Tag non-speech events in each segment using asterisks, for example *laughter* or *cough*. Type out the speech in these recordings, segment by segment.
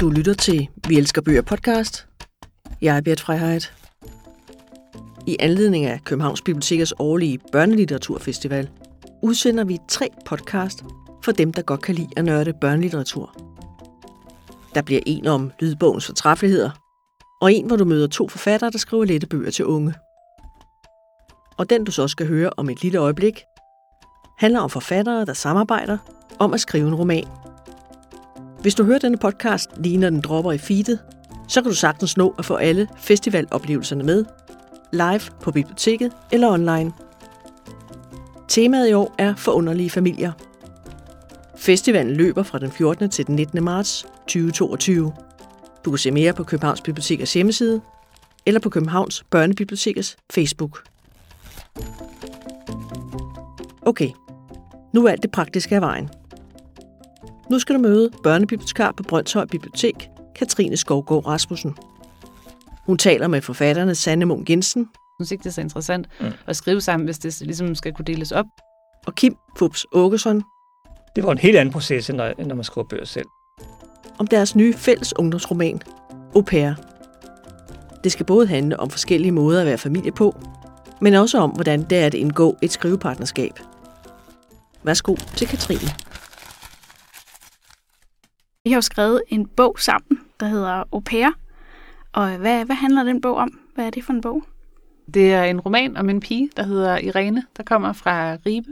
Du lytter til Vi Elsker Bøger podcast. Jeg er Bert Freiheit. I anledning af Københavns Bibliotekers årlige børnelitteraturfestival udsender vi tre podcast for dem, der godt kan lide at nørde børnelitteratur. Der bliver en om lydbogens fortræffeligheder, og en, hvor du møder to forfattere, der skriver lette bøger til unge. Og den, du så skal høre om et lille øjeblik, handler om forfattere, der samarbejder om at skrive en roman. Hvis du hører denne podcast lige når den dropper i feedet, så kan du sagtens nå at få alle festivaloplevelserne med, live på biblioteket eller online. Temaet i år er forunderlige familier. Festivalen løber fra den 14. til den 19. marts 2022. Du kan se mere på Københavns Bibliotekers hjemmeside eller på Københavns Børnebibliotekers Facebook. Okay, nu er alt det praktiske af vejen. Nu skal du møde børnebibliotekar på Brøndshøj Bibliotek, Katrine Skovgaard Rasmussen. Hun taler med forfatterne Sanne Munk Jensen Jeg synes ikke, det er så interessant mm. at skrive sammen, hvis det ligesom skal kunne deles op. og Kim Fubs Åkesson Det var en helt anden proces, end når, end når man skriver bøger selv. om deres nye fælles ungdomsroman, Au Pair. Det skal både handle om forskellige måder at være familie på, men også om, hvordan det er at indgå et skrivepartnerskab. Værsgo til Katrine. Vi har jo skrevet en bog sammen, der hedder Au Pair. Og hvad, hvad handler den bog om? Hvad er det for en bog? Det er en roman om en pige, der hedder Irene, der kommer fra Ribe,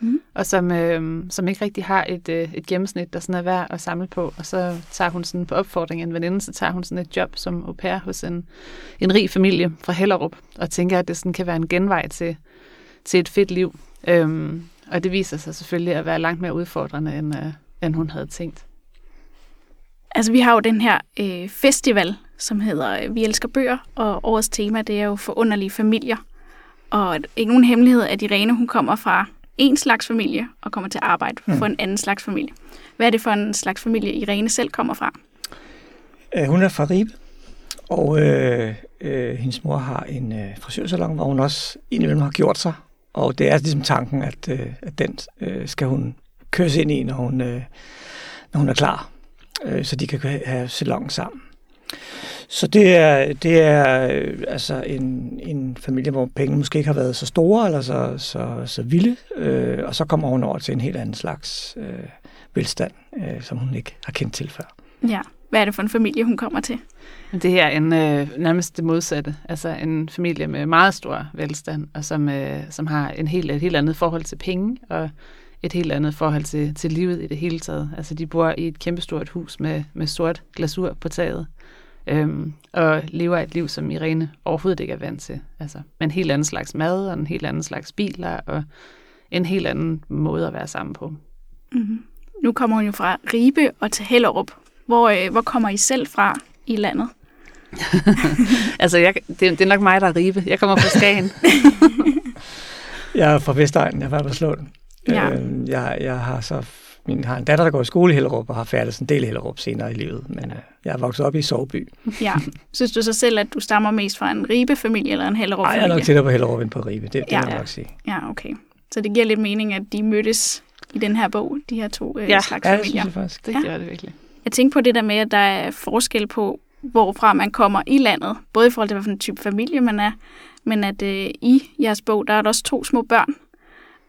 Mhm. og som, øh, som ikke rigtig har et, øh, et gennemsnit, der sådan er værd at samle på. Og så tager hun sådan på opfordring af en veninde, så tager hun sådan et job som au pair hos en, en rig familie fra Hellerup, og tænker, at det sådan kan være en genvej til, til et fedt liv. Øhm, og det viser sig selvfølgelig at være langt mere udfordrende, end, øh, end hun havde tænkt. Altså, vi har jo den her øh, festival, som hedder øh, Vi elsker bøger, og årets tema, det er jo forunderlige familier. Og ikke nogen hemmelighed, at Irene, hun kommer fra en slags familie, og kommer til at arbejde Mm. for en anden slags familie. Hvad er det for en slags familie, Irene selv kommer fra? Øh, Hun er fra Ribe, og øh, øh, hendes mor har en øh, frisørsalon, hvor hun også indimellem har gjort sig. Og det er ligesom tanken, at, øh, at den øh, skal hun køres ind i, når hun, øh, når hun er klar, øh, så de kan have salon sammen. Så det er, det er øh, altså en, en familie, hvor pengene måske ikke har været så store eller så, så, så vilde, øh, og så kommer hun over til en helt anden slags øh, velstand, øh, som hun ikke har kendt til før. Ja. Hvad er det for en familie, hun kommer til? Det her er en, øh, nærmest det modsatte. Altså en familie med meget stor velstand, og som, øh, som har en helt, et helt andet forhold til penge, og et helt andet forhold til, til livet i det hele taget. Altså de bor i et kæmpestort hus med, med sort glasur på taget, øhm, og lever et liv, som Irene overhovedet ikke er vant til. Altså med en helt anden slags mad, og en helt anden slags biler, og en helt anden måde at være sammen på. Mm-hmm. Nu kommer hun jo fra Ribe og til Hellerup. Hvor, øh, hvor kommer I selv fra i landet? *laughs* Altså jeg, det, det er nok mig, der er Ribe. Jeg kommer fra Skagen. *laughs* Jeg er fra Vestegnen, jeg er fra Albertslund. Ja. Øh, jeg, jeg har så min, har en datter, der går i skole i Hellerup, og har færdig en del i Hellerup senere i livet. Men øh, jeg er vokset op i Sovby. Ja. Synes du så selv, at du stammer mest fra en Ribe-familie eller en Ej, jeg er Hellerup-familie? nok tættere på Hellerup end på Ribe. Det, det Ja. må jeg nok sige. Ja, okay. Så det giver lidt mening, at de mødtes i den her bog, de her to øh, Ja. slags Ja, det synes familier. jeg faktisk. Det Ja. gør det virkelig. Jeg tænker på det der med, at der er forskel på, hvorfra man kommer i landet. Både i forhold til, hvilken type familie man er, men at øh, i jeres bog, der er der også to små børn.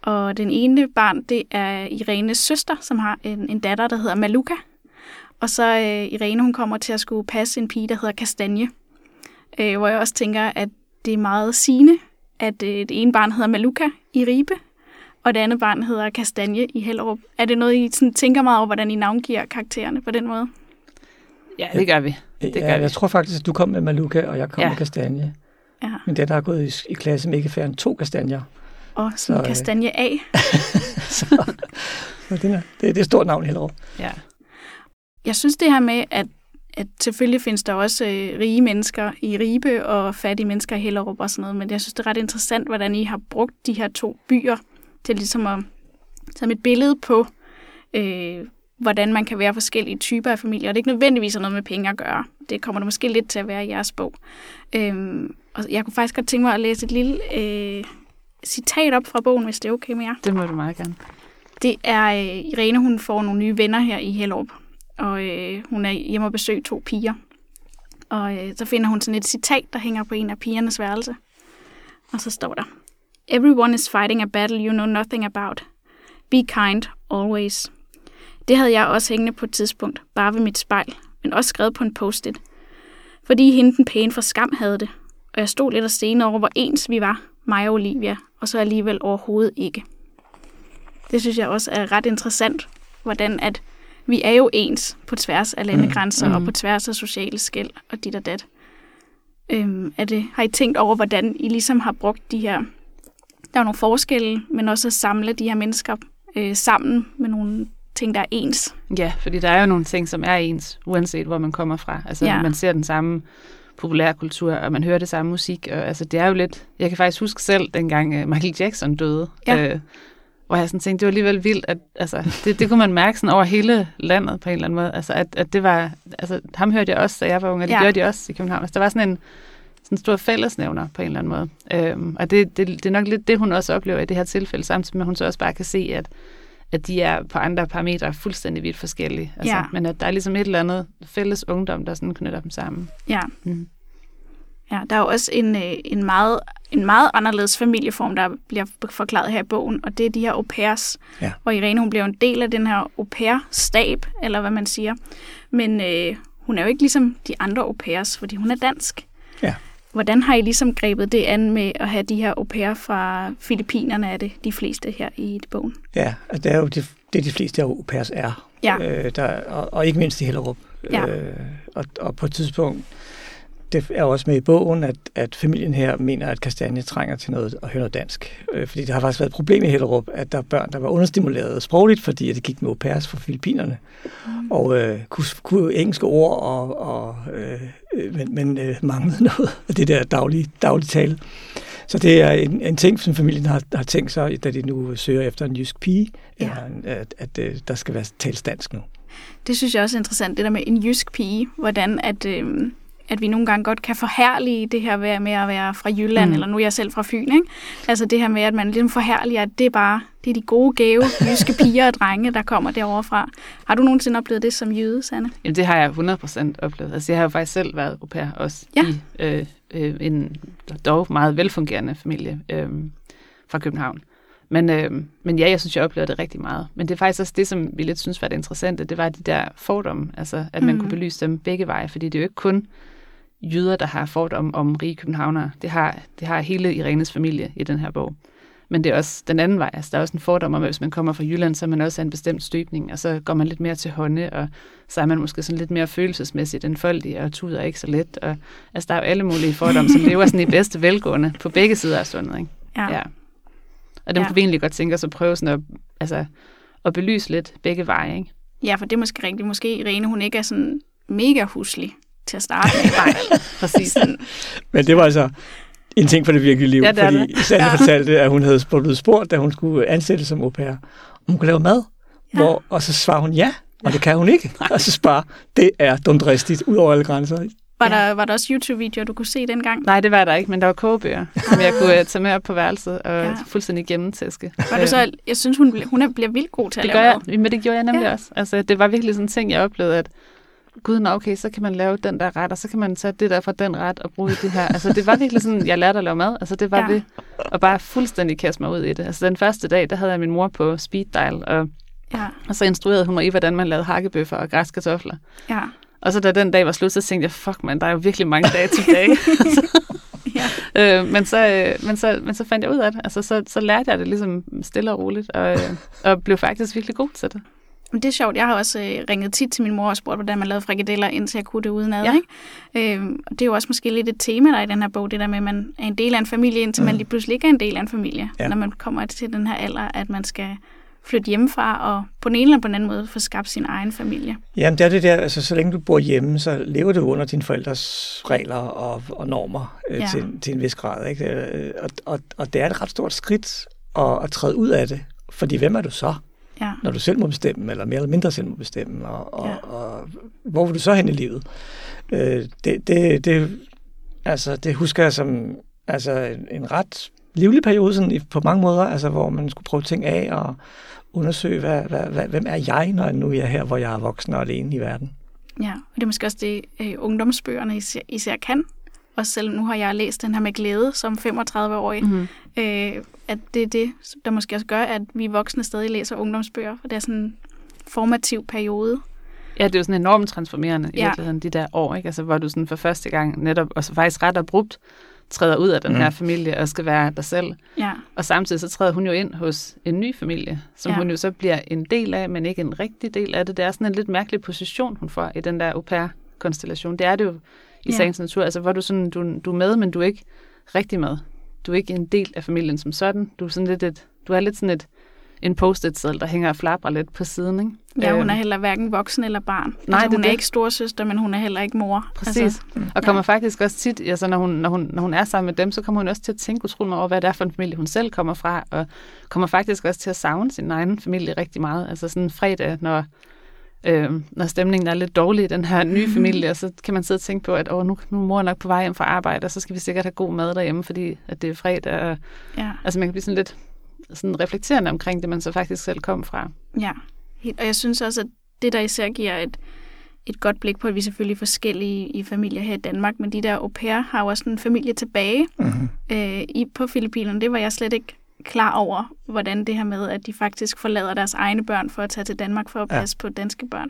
Og den ene barn, det er Irenes søster, som har en, en datter, der hedder Maluka. Og så øh, Irene, hun kommer til at skulle passe en pige, der hedder Kastanje. Øh, hvor jeg også tænker, at det er meget sigende, at øh, det ene barn hedder Maluka i Ribe, og det andet barn hedder Kastanje i Hellerup. Er det noget, I sådan tænker meget over, hvordan I navngiver karaktererne på den måde? Ja, det gør vi. Det gør ja, vi. jeg tror faktisk, at du kom med Maluka, og jeg kom Ja. ja. med Kastanje. Ja. Men det der har gået i, i klasse med ikke færre end to kastanjer. Og sådan Så, øh, Kastanje A. *laughs* så, så det, er, det, er et stort navn i Hellerup. Ja. Jeg synes det her med, at, at selvfølgelig findes der også øh, rige mennesker i Ribe og fattige mennesker i Hellerup og sådan noget, men jeg synes, det er ret interessant, hvordan I har brugt de her to byer til ligesom at som et billede på, øh, hvordan man kan være forskellige typer af familier. Og det er ikke nødvendigvis noget med penge at gøre. Det kommer der måske lidt til at være i jeres bog. Øhm, og jeg kunne faktisk godt tænke mig at læse et lille øh, citat op fra bogen, hvis det er okay med jer. Det må du meget gerne. Det er øh, Irene, hun får nogle nye venner her i Hellerup. og øh, hun er hjemme og besøge to piger. Og øh, så finder hun sådan et citat, der hænger på en af pigernes værelse. Og så står der, Everyone is fighting a battle you know nothing about. Be kind, always. Det havde jeg også hængende på et tidspunkt, bare ved mit spejl, men også skrevet på en post-it. Fordi hende den pæne fra skam havde det, og jeg stod lidt og stenede over, hvor ens vi var, mig og Olivia, og så alligevel overhovedet ikke. Det synes jeg også er ret interessant, hvordan at vi er jo ens på tværs af landegrænser mm. og på tværs af sociale skæld og dit og dat. Øhm, er det, har I tænkt over, hvordan I ligesom har brugt de her, der er nogle forskelle, men også at samle de her mennesker øh, sammen med nogle ting, der er ens? Ja, fordi der er jo nogle ting, som er ens, uanset hvor man kommer fra. Altså, ja. man ser den samme populærkultur, og man hører det samme musik. Og, altså, det er jo lidt... Jeg kan faktisk huske selv, dengang uh, Michael Jackson døde, ja. øh, hvor jeg sådan tænkte, det var alligevel vildt, at altså, det, det kunne man mærke sådan over hele landet på en eller anden måde. Altså, at, at det var... Altså, ham hørte jeg også, da jeg var ung, og det ja. gjorde de også i København. Altså, der var sådan en sådan stor fællesnævner på en eller anden måde. Øhm, og det, det, det er nok lidt det, hun også oplever i det her tilfælde, samtidig med, at hun så også bare kan se, at at de er på andre parametre fuldstændig vidt forskellige. Altså, ja. Men at der er ligesom et eller andet fælles ungdom, der sådan knytter dem sammen. Ja. Mm. Ja, der er jo også en, øh, en, meget, en meget anderledes familieform, der bliver forklaret her i bogen, og det er de her au pairs, ja. hvor Irene hun bliver en del af den her au pair-stab, eller hvad man siger. Men øh, hun er jo ikke ligesom de andre au pairs, fordi hun er dansk. Ja. Hvordan har I ligesom grebet det an med at have de her au pair fra Filippinerne, er det de fleste her i bogen? Ja, det er jo de, det, de fleste au pairs er. Ja. Øh, der, og, og ikke mindst i Hellerup. Ja. Øh, og, og på et tidspunkt, det er også med i bogen, at, at familien her mener, at Kastanje trænger til noget at høre noget dansk. Øh, fordi det har faktisk været et problem i Hellerup, at der er børn, der var understimuleret sprogligt, fordi at det gik med au pairs fra Filippinerne. Mm. Og øh, kunne, kunne engelske ord, og, og, øh, men, men øh, manglede *laughs* noget af det der daglige, daglige tale. Så det er en, en ting, som familien har, har tænkt sig, da de nu søger efter en jysk pige, ja. at, at, at, at der skal være tales dansk nu. Det synes jeg også er interessant, det der med en jysk pige, hvordan at... Øh at vi nogle gange godt kan forhærlige det her med at være fra Jylland, mm. eller nu er jeg selv fra Fyn, ikke? Altså det her med, at man ligesom forhærliger, at det er bare det er de gode, gave, jyske *laughs* piger og drenge, der kommer derovre fra. Har du nogensinde oplevet det som jøde, Sanne? Jamen det har jeg 100% oplevet. Altså jeg har jo faktisk selv været au pair også ja. i øh, øh, en dog meget velfungerende familie øh, fra København. Men, øh, men ja, jeg synes, jeg oplevede det rigtig meget. Men det er faktisk også det, som vi lidt synes var det interessante, det var de der fordomme, altså at man mm. kunne belyse dem begge veje, fordi det er jo ikke kun jøder, der har fordom om rige københavnere. Det har, det har hele Irenes familie i den her bog. Men det er også den anden vej. Altså, der er også en fordom om, at hvis man kommer fra Jylland, så er man også af en bestemt støbning, og så går man lidt mere til hånde, og så er man måske sådan lidt mere følelsesmæssigt enfoldig, og tuder ikke så let. Og, altså, der er jo alle mulige fordomme, som lever sådan i bedste velgående på begge sider af sundet. Ikke? Ja. ja. Og dem ja. kunne vi egentlig godt tænke os at prøve sådan at, altså, at belyse lidt begge veje. Ikke? Ja, for det er måske rigtigt. Måske Irene, hun ikke er sådan mega huslig til at starte med. Nej, *laughs* præcis. Men det var altså en ting for det virkelige liv, ja, det fordi det. Sande ja. fortalte, at hun havde blevet spurgt, da hun skulle ansættes som au pair, om hun kunne lave mad. Ja. Hvor, og så svarer hun ja, og det kan hun ikke. Og så spørger, det er dumdristigt ud over alle grænser. Var, ja. der, var der også YouTube-videoer, du kunne se dengang? Nej, det var der ikke, men der var kogebøger, som jeg kunne uh, tage med op på værelset og ja. fuldstændig gennemtæske. Var du så, jeg synes, hun, hun bliver vildt god til det at lave gør jeg, Men det gjorde jeg nemlig ja. også. Altså, det var virkelig sådan en ting, jeg oplevede, at gud, nå, okay, så kan man lave den der ret, og så kan man tage det der fra den ret og bruge det her. Altså, det var virkelig sådan, jeg lærte at lave mad. Altså, det var ja. det. Og bare fuldstændig kaste mig ud i det. Altså, den første dag, der havde jeg min mor på speed dial, og, ja. og så instruerede hun mig i, hvordan man lavede hakkebøffer og græskartofler. Ja. Og så da den dag var slut, så tænkte jeg, fuck man, der er jo virkelig mange dage tilbage. *laughs* ja. *laughs* øh, men, så, øh, men, så, men så fandt jeg ud af det. Altså, så, så lærte jeg det ligesom stille og roligt, og, øh, og blev faktisk virkelig god til det. Men det er sjovt. Jeg har også øh, ringet tit til min mor og spurgt, hvordan man lavede frikadeller, indtil jeg kunne det udenad. Ja. Ikke? Øh, og det er jo også måske lidt et tema, der er i den her bog, det der med, at man er en del af en familie, indtil mm. man lige pludselig ikke er en del af en familie, ja. når man kommer til den her alder, at man skal flytte hjemmefra og på en eller på en anden måde få skabt sin egen familie. Jamen det er det der, altså så længe du bor hjemme, så lever du under dine forældres regler og, og normer øh, ja. til, til en vis grad. Ikke? Øh, og, og, og det er et ret stort skridt at, at træde ud af det, fordi hvem er du så? Ja. når du selv må bestemme, eller mere eller mindre selv må bestemme, og, og, ja. og hvor vil du så hen i livet? Øh, det, det, det, altså, det husker jeg som altså, en, en ret livlig periode sådan, på mange måder, altså, hvor man skulle prøve ting af og undersøge, hvad, hvad, hvad, hvem er jeg, når jeg nu er her, hvor jeg er voksen og alene i verden. Ja, og det er måske også det, øh, ungdomsbøgerne især, især kan. Og selv nu har jeg læst den her med glæde som 35-årig. Mm-hmm. Øh, at det er det, der måske også gør, at vi voksne stadig læser ungdomsbøger. For det er sådan en formativ periode. Ja, det er jo sådan enormt transformerende i ja. virkeligheden, de der år, ikke? Altså, hvor du sådan for første gang netop, og så faktisk ret abrupt, træder ud af den mm. her familie og skal være dig selv. Ja. Og samtidig så træder hun jo ind hos en ny familie, som ja. hun jo så bliver en del af, men ikke en rigtig del af det. Det er sådan en lidt mærkelig position, hun får i den der au pair-konstellation. Det er det jo i ja. sagens natur, altså hvor du, sådan, du, du er med, men du er ikke rigtig med. Du er ikke en del af familien som sådan. Du er, sådan lidt et, du er lidt sådan et en post-it-seddel, der hænger og flapper lidt på siden. Ikke? Ja, hun er øhm. heller hverken voksen eller barn. Nej, altså, hun det er ikke storsøster, men hun er heller ikke mor. Præcis. Altså, og kommer ja. faktisk også tit, altså, når, hun, når, hun, når hun er sammen med dem, så kommer hun også til at tænke utrolig meget over, hvad det er for en familie, hun selv kommer fra, og kommer faktisk også til at savne sin egen familie rigtig meget. Altså sådan en fredag, når, øh, når stemningen er lidt dårlig i den her nye familie, og så kan man sidde og tænke på, at Åh, nu, nu er mor nok på vej hjem fra arbejde, og så skal vi sikkert have god mad derhjemme, fordi at det er fredag. Og, ja. Altså man kan blive sådan lidt sådan reflekterende omkring det, man så faktisk selv kom fra. Ja, og jeg synes også, at det, der især giver et, et godt blik på, at vi er selvfølgelig forskellige i familier her i Danmark, men de der au pair har jo også en familie tilbage mm-hmm. øh, i, på Filippinerne. Det var jeg slet ikke klar over, hvordan det her med, at de faktisk forlader deres egne børn for at tage til Danmark for at passe ja. på danske børn.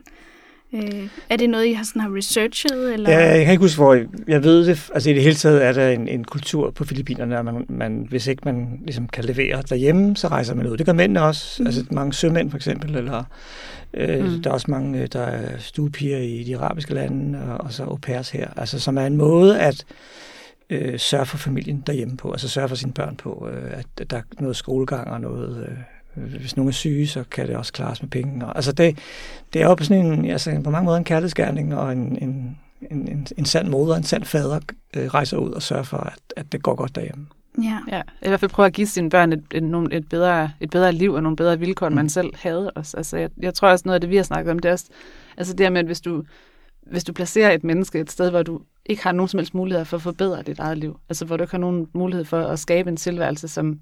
Øh, er det noget, I har, sådan, har researchet? Eller? Ja, jeg kan ikke huske, hvor jeg ved det. Altså i det hele taget er der en, en kultur på Filippinerne, at man, man, hvis ikke man ligesom kan levere derhjemme, så rejser man ud. Det gør mændene også. Mm. Altså mange sømænd for eksempel, eller øh, mm. der er også mange, øh, der er stuepiger i de arabiske lande, og, og så au pairs her. Altså som er en måde at øh, sørge for familien derhjemme på, altså sørge for sine børn på, øh, at der er noget skolegang og noget... Øh, hvis nogen er syge, så kan det også klares med penge. Og, altså det, det er jo på, sådan en, altså på mange måder en kærlighedsgerning, og en, en, en, en, en sand moder, en sand fader øh, rejser ud og sørger for, at, at det går godt derhjemme. Ja. ja. I hvert fald prøve at give sine børn et, et, et, bedre, et bedre liv og nogle bedre vilkår, end mm. man selv havde også. Altså, jeg, jeg tror også noget af det, vi har snakket om, det er også, altså det her med, at hvis du, hvis du placerer et menneske et sted, hvor du ikke har nogen som helst mulighed for at forbedre dit eget liv, altså hvor du ikke har nogen mulighed for at skabe en tilværelse, som,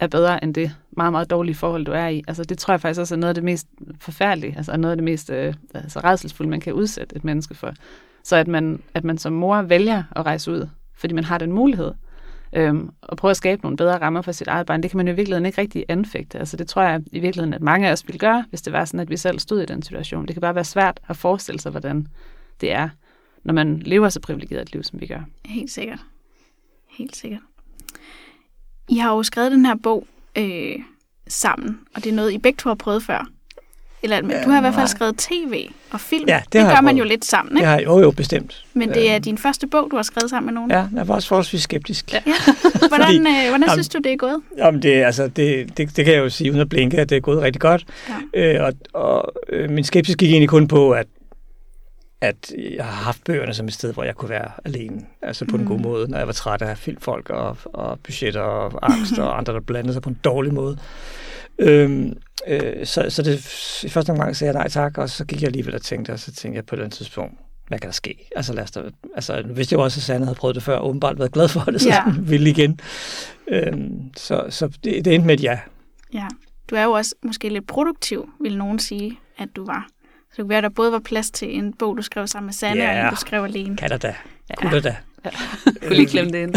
er bedre end det meget, meget dårlige forhold, du er i. Altså, det tror jeg faktisk også er noget af det mest forfærdelige, altså noget af det mest øh, altså, redselsfulde, man kan udsætte et menneske for. Så at man, at man som mor vælger at rejse ud, fordi man har den mulighed, øhm, og prøve at skabe nogle bedre rammer for sit eget barn, det kan man jo i virkeligheden ikke rigtig anfægte. Altså, det tror jeg i virkeligheden, at mange af os ville gøre, hvis det var sådan, at vi selv stod i den situation. Det kan bare være svært at forestille sig, hvordan det er, når man lever så privilegeret et liv, som vi gør. Helt sikkert. Helt sikkert. I har jo skrevet den her bog øh, sammen, og det er noget, I begge to har prøvet før. Eller, men ja, du har i hvert fald skrevet tv og film. Ja, det, det gør man jo lidt sammen, ikke? Ja, jo, jo, bestemt. Men det er din første bog, du har skrevet sammen med nogen. Ja, jeg var også forholdsvis skeptisk. Ja. *laughs* Hvordan, Fordi, øh, hvordan synes du, det er gået? Jamen, det, altså, det, det, det kan jeg jo sige uden at blinke, at det er gået rigtig godt. Ja. Øh, og og øh, min skepsis gik egentlig kun på, at at jeg har haft bøgerne som et sted, hvor jeg kunne være alene, altså på mm. en god mm. måde, når jeg var træt af filmfolk og, og budgetter og angst og andre, der blandede sig på en dårlig måde. Øhm, øh, så, så det, i første omgang sagde jeg nej tak, og så gik jeg alligevel og tænkte, og så tænkte jeg på den tidspunkt, hvad kan der ske? Altså, lad os da, altså hvis jeg også, at Sanne havde prøvet det før, og åbenbart været glad for det, så ja. *laughs* ville igen. Øhm, så så det, det endte med et ja. Ja, du er jo også måske lidt produktiv, vil nogen sige, at du var. Så det kunne være, at der både var plads til en bog, du skrev sammen med Sanne, ja, og en, du skrev alene. Kan der da. Ja. Kunne der da. Ja. Kunne lige klemme det ind.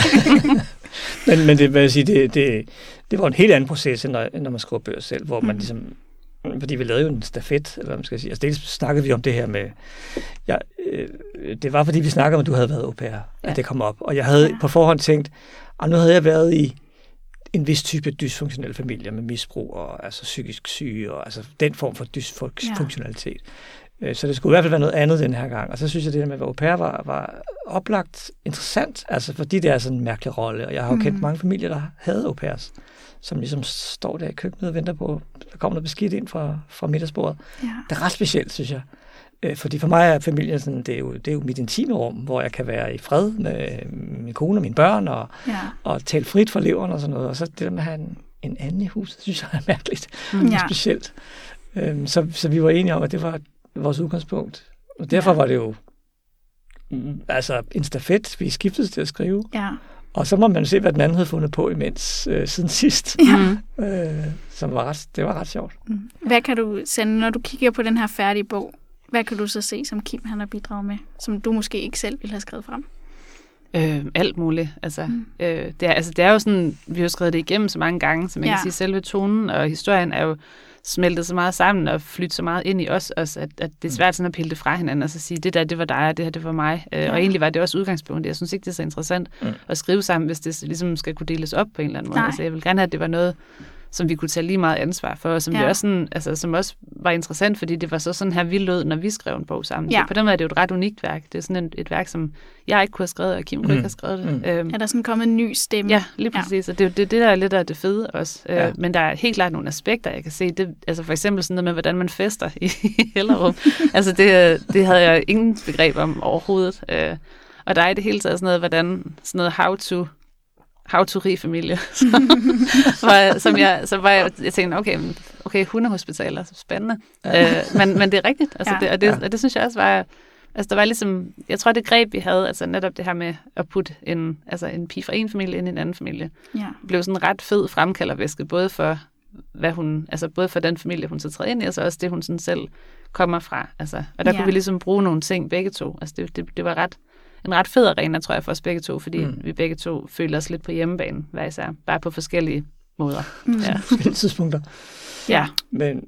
*laughs* men, men det, vil jeg sige, det, det, det var en helt anden proces, end når, end når man skriver bøger selv, hvor man mm. ligesom fordi vi lavede jo en stafet, eller hvad man skal sige. Altså dels snakkede vi om det her med, ja, øh, det var fordi vi snakkede om, at du havde været au pair, ja. at det kom op. Og jeg havde ja. på forhånd tænkt, at nu havde jeg været i en vis type dysfunktionelle familier med misbrug og altså psykisk syge og altså den form for dysfunktionalitet. Ja. Øh, så det skulle i hvert fald være noget andet den her gang. Og så synes jeg, det der med at au pair var, var oplagt interessant, altså fordi det er sådan en mærkelig rolle. Og jeg har jo kendt mm. mange familier, der havde au pairs, som ligesom står der i køkkenet og venter på, at der kommer noget beskidt ind fra, fra middagsbordet. Ja. Det er ret specielt, synes jeg. Øh, fordi for mig er familien sådan, det er, jo, det er jo mit intime rum, hvor jeg kan være i fred med min kone og mine børn, og, ja. og tale frit for leveren og sådan noget. Og så det der med at have en, en anden i huset, *laughs* synes jeg er mærkeligt mm. ja. specielt. Øhm, så, så vi var enige om, at det var vores udgangspunkt. Og derfor ja. var det jo mm, altså en stafet, vi skiftede til at skrive. Ja. Og så må man se, hvad den anden havde fundet på imens øh, siden sidst. Ja. *laughs* Mm. Øh, som var ret, det var ret sjovt. Mm. Hvad kan du sende, når du kigger på den her færdige bog? Hvad kan du så se, som Kim han har bidraget med, som du måske ikke selv ville have skrevet frem? Øh, alt muligt. Altså, mm. øh, det, er, altså, det er jo sådan, vi har skrevet det igennem så mange gange, så man ja. kan sige, selve tonen og historien er jo smeltet så meget sammen og flyttet så meget ind i os, også, at, at det er svært sådan at pille det fra hinanden og så sige, det der, det var dig, og det her, det var mig. Øh, ja. Og egentlig var det også udgangspunktet. Jeg synes ikke, det er så interessant mm. at skrive sammen, hvis det ligesom skal kunne deles op på en eller anden måde. Nej. Altså, jeg vil gerne have, at det var noget, som vi kunne tage lige meget ansvar for, og som, ja. vi også sådan, altså, som også var interessant, fordi det var så sådan her, vi lød, når vi skrev en bog sammen. Ja. Så på den måde er det jo et ret unikt værk. Det er sådan et, et værk, som jeg ikke kunne have skrevet, og Kim mm. kunne ikke have skrevet det. Mm. Øhm, er der sådan kommet en ny stemme? Ja, lige præcis. Ja. Og det er det, det, der er lidt af det fede også. Øh, ja. Øh, men der er helt klart nogle aspekter, jeg kan se. Det, altså for eksempel sådan noget med, hvordan man fester i *laughs* Hellerup. *laughs* altså det, det havde jeg ingen begreb om overhovedet. Øh, og der er i det hele taget sådan noget, hvordan sådan noget how to how to familie. hvor, som jeg, så var jeg, jeg tænkte, okay, okay hundehospitaler, så spændende. Ja. Øh, men, men det er rigtigt, altså, ja. det, og, det, og det synes jeg også var, altså der var ligesom, jeg tror det greb vi havde, altså netop det her med at putte en, altså en pige fra en familie ind i en anden familie, ja. blev sådan en ret fed fremkaldervæske, både for hvad hun, altså både for den familie, hun så træder ind i, og så også det, hun sådan selv kommer fra. Altså, og der ja. kunne vi ligesom bruge nogle ting begge to. Altså det, det, det var ret, en ret fed arena, tror jeg, for os begge to, fordi mm. vi begge to føler os lidt på hjemmebane, hver især, bare på forskellige måder. Mm. Ja. Forskellige tidspunkter. Ja. Men,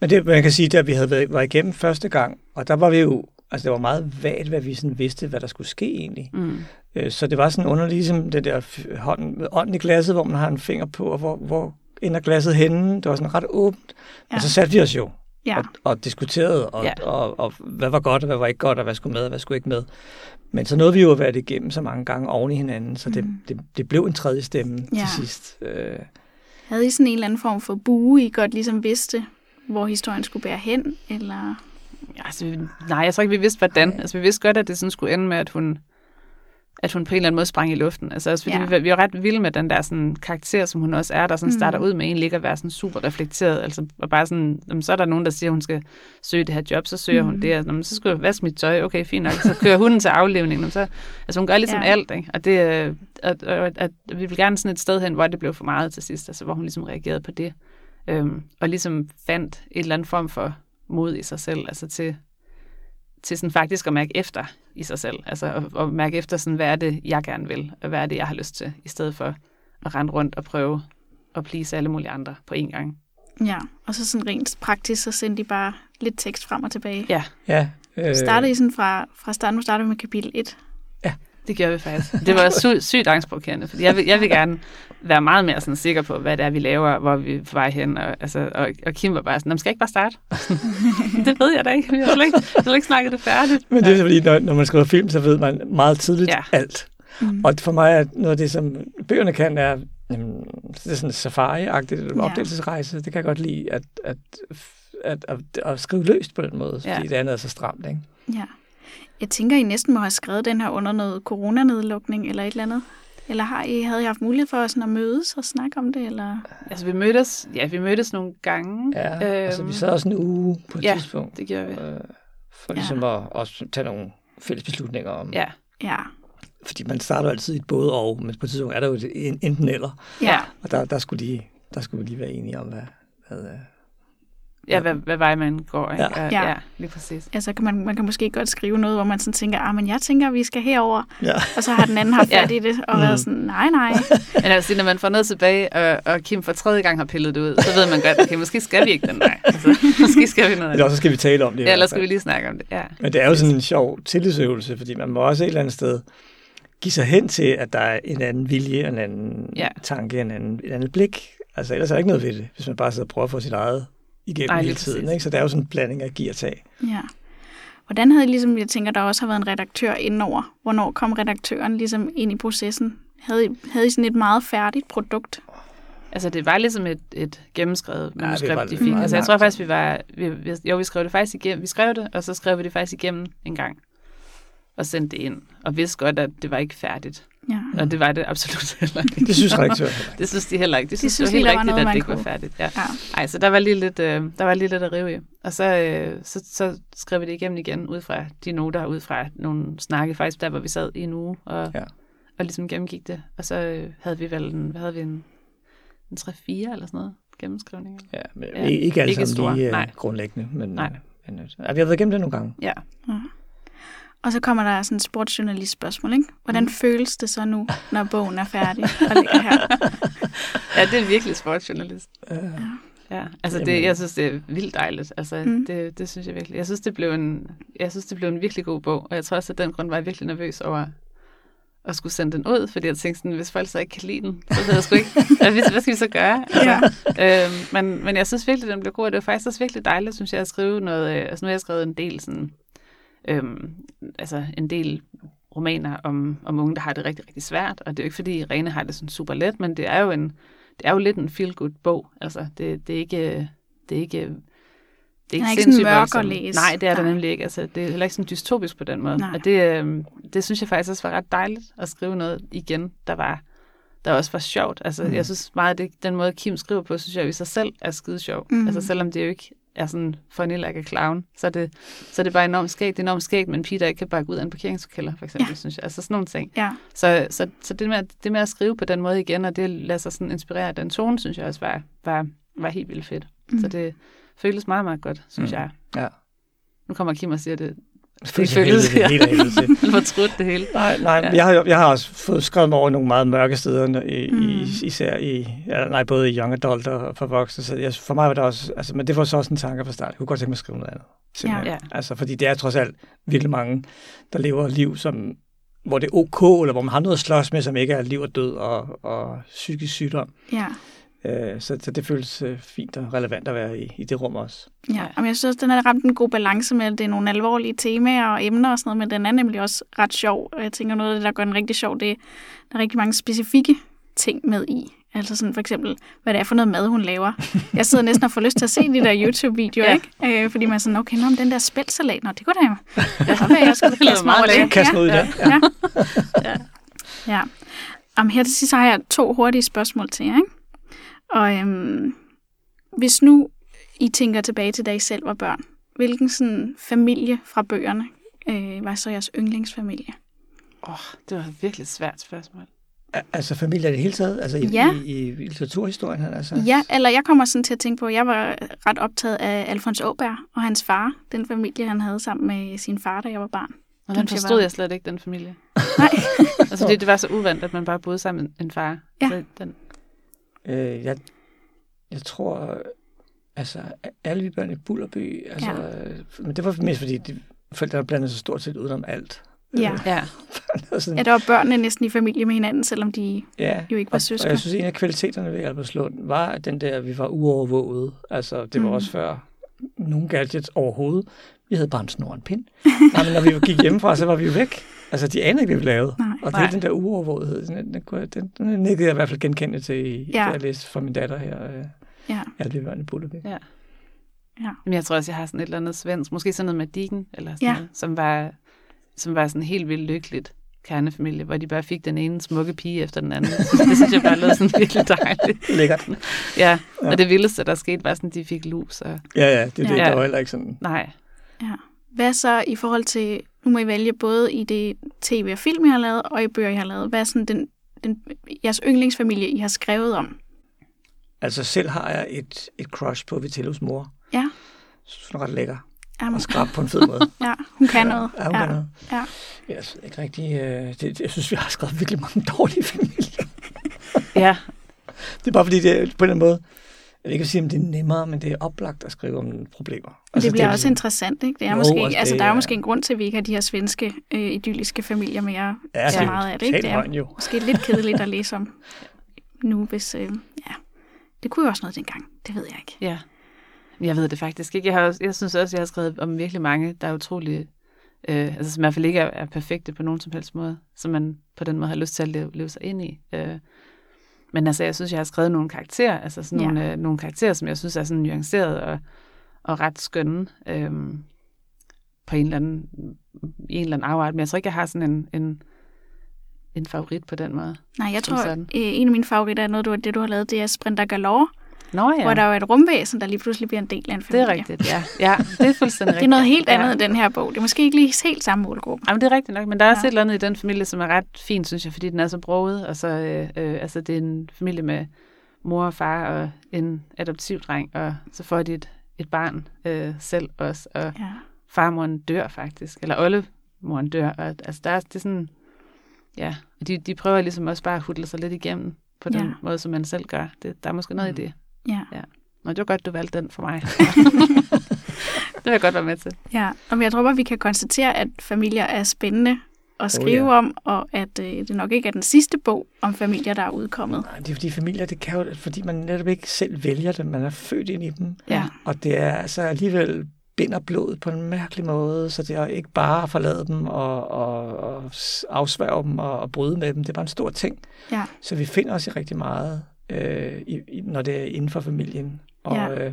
men det, man kan sige, at vi havde været, var igennem første gang, og der var vi jo, altså det var meget vagt, hvad vi sådan vidste, hvad der skulle ske egentlig. Mm. Øh, så det var sådan underligt, ligesom det der hånd, ånden i glasset, hvor man har en finger på, og hvor, hvor ender glasset henne. Det var sådan ret åbent. Ja. Og så satte vi os jo ja. og, og diskuterede, og, ja. og, og, og hvad var godt, og hvad var ikke godt, og hvad skulle med, og hvad skulle ikke med. Men så nåede vi jo at være det igennem så mange gange oven i hinanden, så det, mm. det, det blev en tredje stemme ja. til sidst. Øh. Havde I sådan en eller anden form for bue, I godt ligesom vidste, hvor historien skulle bære hen, eller... Altså, nej, jeg tror ikke, vi vidste, hvordan. Altså, vi vidste godt, at det sådan skulle ende med, at hun at hun på en eller anden måde sprang i luften. Altså også fordi ja. vi, vi var ret vilde med den der sådan, karakter, som hun også er, der sådan mm. starter ud med en ligger at være sådan super reflekteret. Altså og bare sådan, jamen, så er der nogen, der siger, at hun skal søge det her job, så søger mm. hun det. Jamen, så skal jeg vaske mit tøj, okay, fint nok. Så kører hunden til aflevning. Jamen, så, altså hun gør ligesom ja. alt, ikke? Og det, at, at, at, at, vi vil gerne sådan et sted hen, hvor det blev for meget til sidst, altså hvor hun ligesom reagerede på det. Øhm, og ligesom fandt et eller andet form for mod i sig selv, altså til, til sådan faktisk at mærke efter i sig selv. Altså at, at mærke efter, sådan, hvad er det, jeg gerne vil, og hvad er det, jeg har lyst til, i stedet for at rende rundt og prøve at please alle mulige andre på én gang. Ja, og så sådan rent praktisk, så sendte de bare lidt tekst frem og tilbage. Ja. ja øh... Startede I sådan fra, fra starten, nu startede med kapitel 1? Det gjorde vi faktisk. Det var sy- sygt angstprovokerende, fordi jeg vil, jeg vil gerne være meget mere sådan sikker på, hvad det er, vi laver, hvor vi er på vej hen. Og, altså, og, og Kim var bare sådan, skal jeg ikke bare starte? det ved jeg da ikke. Jeg har ikke, jeg ikke snakket det færdigt. Men det er fordi, når, når man skriver film, så ved man meget tidligt ja. alt. Mm. Og for mig er noget af det, som bøgerne kan, er, jamen, det er sådan safari-agtigt, ja. opdagelsesrejse. Det kan jeg godt lide, at, at, at, at, at skrive løst på den måde, fordi ja. det andet er så stramt. Ikke? Ja. Jeg tænker, I næsten må have skrevet den her under noget coronanedlukning eller et eller andet. Eller har I, havde I haft mulighed for sådan at mødes og snakke om det? Eller? Altså, vi mødtes, ja, vi mødtes nogle gange. Ja, øhm, altså, vi sad også en uge på et ja, tidspunkt. det gjorde vi. Øh, for ligesom ja. at også tage nogle fælles beslutninger om. Ja. ja. Fordi man starter altid i et både og, men på et tidspunkt er der jo et enten eller. Ja. Og der, der, skulle de, der skulle vi lige være enige om, hvad, hvad, Ja, hvad, hvad vej man går. Ikke? Ja. ja. ja, lige præcis. Altså, kan man, man kan måske godt skrive noget, hvor man sådan tænker, ah, men jeg tænker, vi skal herover. Ja. Og så har den anden haft fat i det, og mm. været sådan, nej, nej. *laughs* men altså, når man får noget tilbage, og, og Kim for tredje gang har pillet det ud, så ved man godt, okay, måske skal vi ikke den vej. Altså, måske skal vi noget Eller så skal vi tale om det. Ja, eller skal vi lige snakke om det. Ja. Men det er jo sådan en sjov tillidsøvelse, fordi man må også et eller andet sted give sig hen til, at der er en anden vilje, en anden ja. tanke, en anden, et andet blik. Altså ellers er der ikke noget ved det, hvis man bare sidder og prøver at få sit eget igennem Ej, hele tiden. Ikke? Så det er jo sådan en blanding af giv og tag. Ja. Hvordan havde I ligesom, jeg tænker, der også har været en redaktør indover. Hvornår kom redaktøren ligesom ind i processen? Havde I, havde I sådan et meget færdigt produkt? Altså, det var ligesom et, et gennemskrevet manuskript, ja, de fik. Altså, jeg tror faktisk, vi var... Vi, vi, jo, vi skrev det faktisk igennem. Vi skrev det, og så skrev vi det faktisk igennem en gang. Og sendte det ind. Og vidste godt, at det var ikke færdigt. Ja. Og det var det absolut heller ikke. Det synes redaktøren Det synes de heller ikke. De synes, de synes det var helt rigtigt, at det ikke var færdigt. Ja. ja. Ej, så der var lige lidt, øh, der var lige lidt at rive i. Og så, øh, så, så skrev vi det igennem igen, ud fra de noter, ud fra nogle snakke, faktisk der, hvor vi sad i en uge og, ja. og ligesom gennemgik det. Og så øh, havde vi vel en, hvad havde vi, en, en 3-4 eller sådan noget gennemskrivninger. Ja, men Ja, ja, ikke alle ikke sammen store, lige nej. uh, grundlæggende. Men, Nej. øh, Men, øh, ja, vi har været igennem det nogle gange. Ja. Og så kommer der sådan et sportsjournalist spørgsmål, ikke? Hvordan Mm. føles det så nu, når bogen er færdig og ligger her? *laughs* ja, det er virkelig sportsjournalist. Uh, Ja, altså det, jeg synes, det er vildt dejligt. Altså, Mm. det, det synes jeg virkelig. Jeg synes, det blev en, jeg synes, det blev en virkelig god bog, og jeg tror også, at den grund var jeg virkelig nervøs over at skulle sende den ud, fordi jeg tænkte sådan, hvis folk så ikke kan lide den, så ved jeg sgu ikke, *laughs* hvad, hvad skal vi så gøre? Altså, øhm, men, men jeg synes virkelig, den blev god, og det var faktisk også virkelig dejligt, synes jeg, at skrive noget, øh, altså nu har jeg skrevet en del sådan, øhm, altså en del romaner om, om unge, der har det rigtig, rigtig svært, og det er jo ikke, fordi Rene har det sådan super let, men det er jo en, det er jo lidt en feel-good bog. Altså, det, det er ikke... Det er ikke det er ikke ikke sådan sindssygt mørk at læse. Nej, det er Nej. nemlig ikke. Altså, det er heller ikke sådan dystopisk på den måde. Nej. Og det, øh, det synes jeg faktisk også var ret dejligt at skrive noget igen, der var der også var sjovt. Altså, Mm. jeg synes meget, at det, den måde, Kim skriver på, synes jeg i sig selv er skide sjov. Mm. Altså, selvom det jo ikke er sådan funny like a clown, så er det, så er det bare enormt skægt. Det er enormt skægt, men Peter ikke kan bakke ud af en parkeringskælder, for eksempel, Ja. synes jeg. Altså sådan nogle ting. Ja, Så, så, så det, med, at- det med at skrive på den måde igen, og det lader sig sådan inspirere af den tone, synes jeg også var, var, var helt vildt fedt. Mm. Så det føles meget, meget godt, synes Mm. jeg. Ja. Nu kommer Kim og siger det. Det føles ja. Han var trudt det hele. Nej, nej, Ja. ja. jeg, har, jeg har også fået skrevet mig over nogle meget mørke steder, i, Mm. i, især i, ja, nej, både i young adult og for voksne. Så jeg, for mig var det også, altså, men det var så også en tanke fra start. Jeg kunne godt tænke mig at skrive noget andet. simpelthen. Ja. Altså, fordi det er trods alt virkelig mange, der lever et liv, som, hvor det er ok, eller hvor man har noget at slås med, som ikke er liv og død og, og psykisk sygdom. ja. Øh, så, så det føles øh, fint og relevant at være i, i det rum også. Ja, og jeg synes, den har ramt en god balance med, at det er nogle alvorlige temaer og emner og sådan noget, men den er nemlig også ret sjov. Og jeg tænker, noget af det, der gør den rigtig sjov, det er, der er rigtig mange specifikke ting med i. Altså sådan for eksempel, hvad det er for noget mad, hun laver. Jeg sidder næsten og får lyst til at se de der YouTube-videoer, ja. Ja. ikke? Øh, fordi man er sådan, okay, nå, men den der spælsalat, nå, det kunne da. *laughs* Ja, vil jeg skulle kaste mig over det. lækkert. Kast mig ud i ja. det. Ja. ja. ja. Om her til sidst har jeg to hurtige spørgsmål til jer. Ikke? Og øhm, hvis nu I tænker tilbage til, da I selv var børn, hvilken sådan familie fra bøgerne øh, var så jeres yndlingsfamilie? Åh, oh, det var et virkelig svært spørgsmål. Al- Altså familie i det hele taget? Altså i, Ja. i, i, i litteraturhistorien? Altså. Ja, eller jeg kommer sådan til at tænke på, at jeg var ret optaget af Alfons Åberg og hans far, den familie, han havde sammen med sin far, da jeg var barn. Og Den synes jeg forstod var- jeg slet ikke, den familie. Nej. *laughs* altså, fordi det var så uvandt, at man bare boede sammen med en far. Ja. Så den, Øh, jeg, jeg tror, altså alle vi børn i Bullerby, altså, Ja. ja. men det var mest fordi, de, forældrene blandede sig stort set udenom alt. Ja. Øh, ja. *laughs* altså, Ja, der var børnene næsten i familie med hinanden, selvom de ja. jo ikke var Og, og søskende. jeg synes, en af kvaliteterne ved Albertslund var at den der, at vi var uovervåget. Altså, det var Mm. mm. også før nogen gadgets overhovedet. Vi havde bare en snor og en pind. Nej, men når vi gik hjemmefra, så var vi jo væk. Altså, de anede ikke, hvad vi lavede. Nej. Og det er den der uovervågethed, den, den, den, den nikkede jeg i hvert fald genkendende til, i, Ja. da jeg læste fra min datter her. Øh, Ja. alle vi børn i Bullerby. Ja. Ja. Men jeg tror også, jeg har sådan et eller andet svensk, måske sådan noget med Digen, eller sådan Ja. noget, som var, som var sådan helt vildt lykkeligt kernefamilie, hvor de bare fik den ene smukke pige efter den anden. det synes jeg bare lød sådan virkelig dejligt. Lækkert. Ja, Ja. og det vildeste, der skete, var sådan, at de fik lus. Og, Ja, ja, det, er det Ja. der var heller ikke sådan. nej, Ja. Hvad så i forhold til, nu må I vælge både i det tv og film, I har lavet, og i bøger, I har lavet. Hvad er sådan den, den, jeres yndlingsfamilie, I har skrevet om? Altså selv har jeg et, et crush på Vitellos mor. Ja. Så hun er ret lækker. Um, Og skrab på en fed måde. *laughs* ja, hun kan noget. Ja, hun ja. kan noget. Ja. Jeg er ikke rigtig... Øh, det, jeg synes, vi har skrevet virkelig mange dårlige familier. ja, *laughs* Det er bare fordi, det er på en eller anden måde... Jeg vil ikke sige, om det er nemmere, men det er oplagt at skrive om problemer. Altså, det bliver er også ligesom- interessant, ikke? Det er Jo, måske, altså, altså, det der er jo måske en grund til, at vi ikke har de her svenske, øh, idylliske familier mere. Ja, så det er meget af det, ikke? Det er- jo. Måske lidt kedeligt at læse om nu, hvis... Øh, ja, det kunne jo også noget dengang. Det ved jeg ikke. ja. Men Jeg ved det faktisk ikke. Jeg, har, også- jeg synes også, jeg har skrevet om virkelig mange, der er utrolig, øh, altså som i hvert fald ikke er, er perfekte på nogen som helst måde, som man på den måde har lyst til at leve, leve sig ind i. Øh, men altså, jeg synes, jeg har skrevet nogle karakterer, altså sådan Ja. nogle, øh, nogle karakterer, som jeg synes er sådan nuanceret og, og ret skønne øh, på en eller anden, i en eller anden afart. Men jeg tror ikke, jeg har sådan en, en, en favorit på den måde. Nej, jeg tror, sådan. øh, en af mine favoritter er noget, du, det du har lavet, det er Sprinter Galore. Nå ja, hvor der er et rumvæsen, der lige pludselig bliver en del af en det familie. er rigtigt, ja. Ja, det er fuldstændig rigtigt. *laughs* Det er noget helt andet ja. end den her bog. Det er måske ikke lige helt samme målgruppe. Jamen, det er rigtigt nok, men der er også Ja. et eller andet i den familie, som er ret fint, synes jeg, fordi den er så broget. Og så, øh, øh, altså, det er en familie med mor og far og en adoptivdreng, og så får de et, et barn øh, selv også, og Ja. farmoren dør faktisk, eller oldemoren dør, og altså, der er, det er sådan, ja, og de, de prøver ligesom også bare at hudle sig lidt igennem på den Ja. måde, som man selv gør. Det, der er måske noget Mm. i det. Ja. Nå, det var godt, du valgte den for mig. *laughs* det vil jeg godt være med til. ja. Og jeg tror bare, vi kan konstatere, at familier er spændende at skrive ja. om, og at øh, det nok ikke er den sidste bog om familier, der er udkommet. Nej, det er fordi familier, det kan jo, fordi man netop ikke selv vælger dem, man er født ind i dem. Ja. Og det er altså alligevel binder blodet på en mærkelig måde, så det er ikke bare at forlade dem og, og, og afsværge dem og, og bryde med dem. Det er bare en stor ting. Ja. Så vi finder os i rigtig meget, øh, i, i, når det er inden for familien. Og, Ja. øh,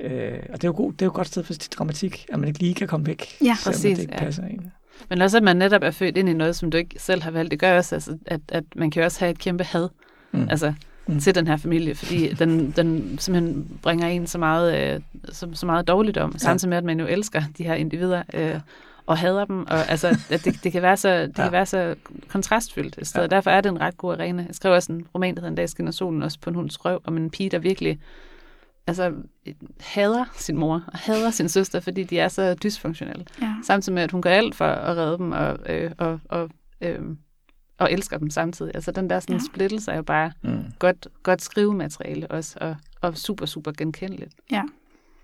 øh, og det er jo god, det er jo et godt sted for til dramatik, at man ikke lige kan komme væk, Ja. selvom Præcis, det ikke ja. passer ind. Men også, at man netop er født ind i noget, som du ikke selv har valgt. Det gør også, altså, at, at man kan også have et kæmpe had Mm. altså, Mm. mm. til den her familie, fordi den, den simpelthen bringer en så meget, øh, så, så meget dårligt om, ja. samtidig med, at man jo elsker de her individer øh, og hader dem. Og, altså, det, det, kan være så, det Ja. ja. kan være så kontrastfyldt et sted. Ja. Ja. Derfor er det en ret god arena. Jeg skrev også en roman, der hedder En dag skinner solen, også på en hunds røv, om en pige, der virkelig altså, hader sin mor og hader sin søster, fordi de er så dysfunktionelle. Ja. Samtidig med, at hun gør alt for at redde dem og, øh, og, og, øh, og elsker dem samtidig. Altså den der sådan Ja. ja. splittelse er jo bare Mm. godt, godt skrivemateriale også, og, og super, super genkendeligt.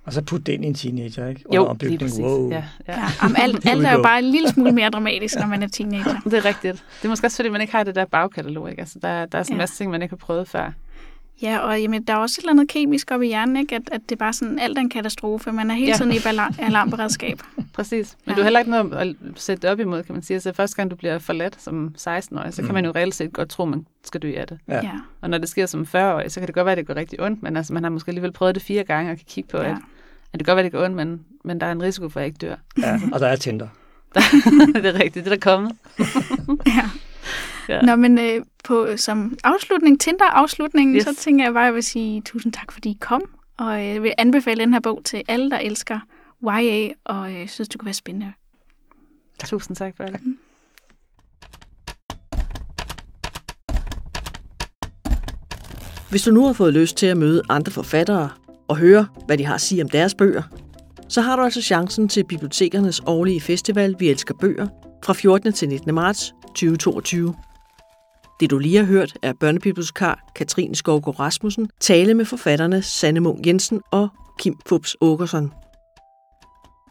Og så putte det ind i en teenager, ikke? Jo, Under ombygning. lige præcis. Wow. Ja, ja. Ja, om alt, alt er jo bare en lille smule mere dramatisk, når man er teenager. *laughs* Det er rigtigt. Det er måske også, fordi man ikke har det der bagkatalog. Ikke? Altså, der, der er sådan en Ja. masse ting, man ikke har prøvet før. Ja, og jamen, der er også et eller andet kemisk op i hjernen, ikke? At, at det er bare sådan, alt er en katastrofe. Man er hele Ja. tiden i alarm, alarmberedskab. *laughs* Præcis. Men Ja. du har heller ikke noget at sætte det op imod, kan man sige. Altså, første gang du bliver forladt som 16-årig, så kan Mm. man jo reelt set godt tro, man skal dø af det. Ja. Ja. Og når det sker som 40-årig, så kan det godt være, at det går rigtig ondt, men altså, man har måske alligevel prøvet det fire gange og kan kigge på, ja. at, at det kan godt være, at det går ondt, men, men der er en risiko for, at jeg ikke dør. ja. Og der er Tinder. *laughs* det er rigtigt, det er der kommet. *laughs* ja. Ja. Nå, men øh, på, som afslutning, Tinder-afslutningen, yes. Så tænker jeg bare, at jeg vil sige tusind tak, fordi I kom. Og jeg vil anbefale den her bog til alle, der elsker YA, og jeg synes, det kunne være spændende. Tusind tak for det. Hvis du nu har fået lyst til at møde andre forfattere og høre, hvad de har at sige om deres bøger, så har du altså chancen til bibliotekernes årlige festival Vi Elsker Bøger fra 14. til 19. marts 2022. Det du lige har hørt er børnebibliotekar Katrine Skovgaard Rasmussen tale med forfatterne Sanne Munk Jensen og Kim Fubs Åkersson.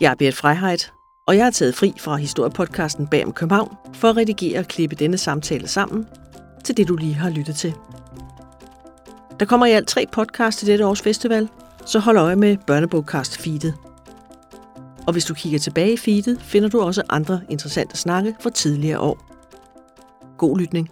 Jeg er Berit Freiheit, og jeg har taget fri fra historiepodcasten Bag om København for at redigere og klippe denne samtale sammen til det, du lige har lyttet til. Der kommer i alt tre podcasts til dette års festival, så hold øje med børnebogcast feedet. Og hvis du kigger tilbage i feedet, finder du også andre interessante snakke fra tidligere år. God lytning.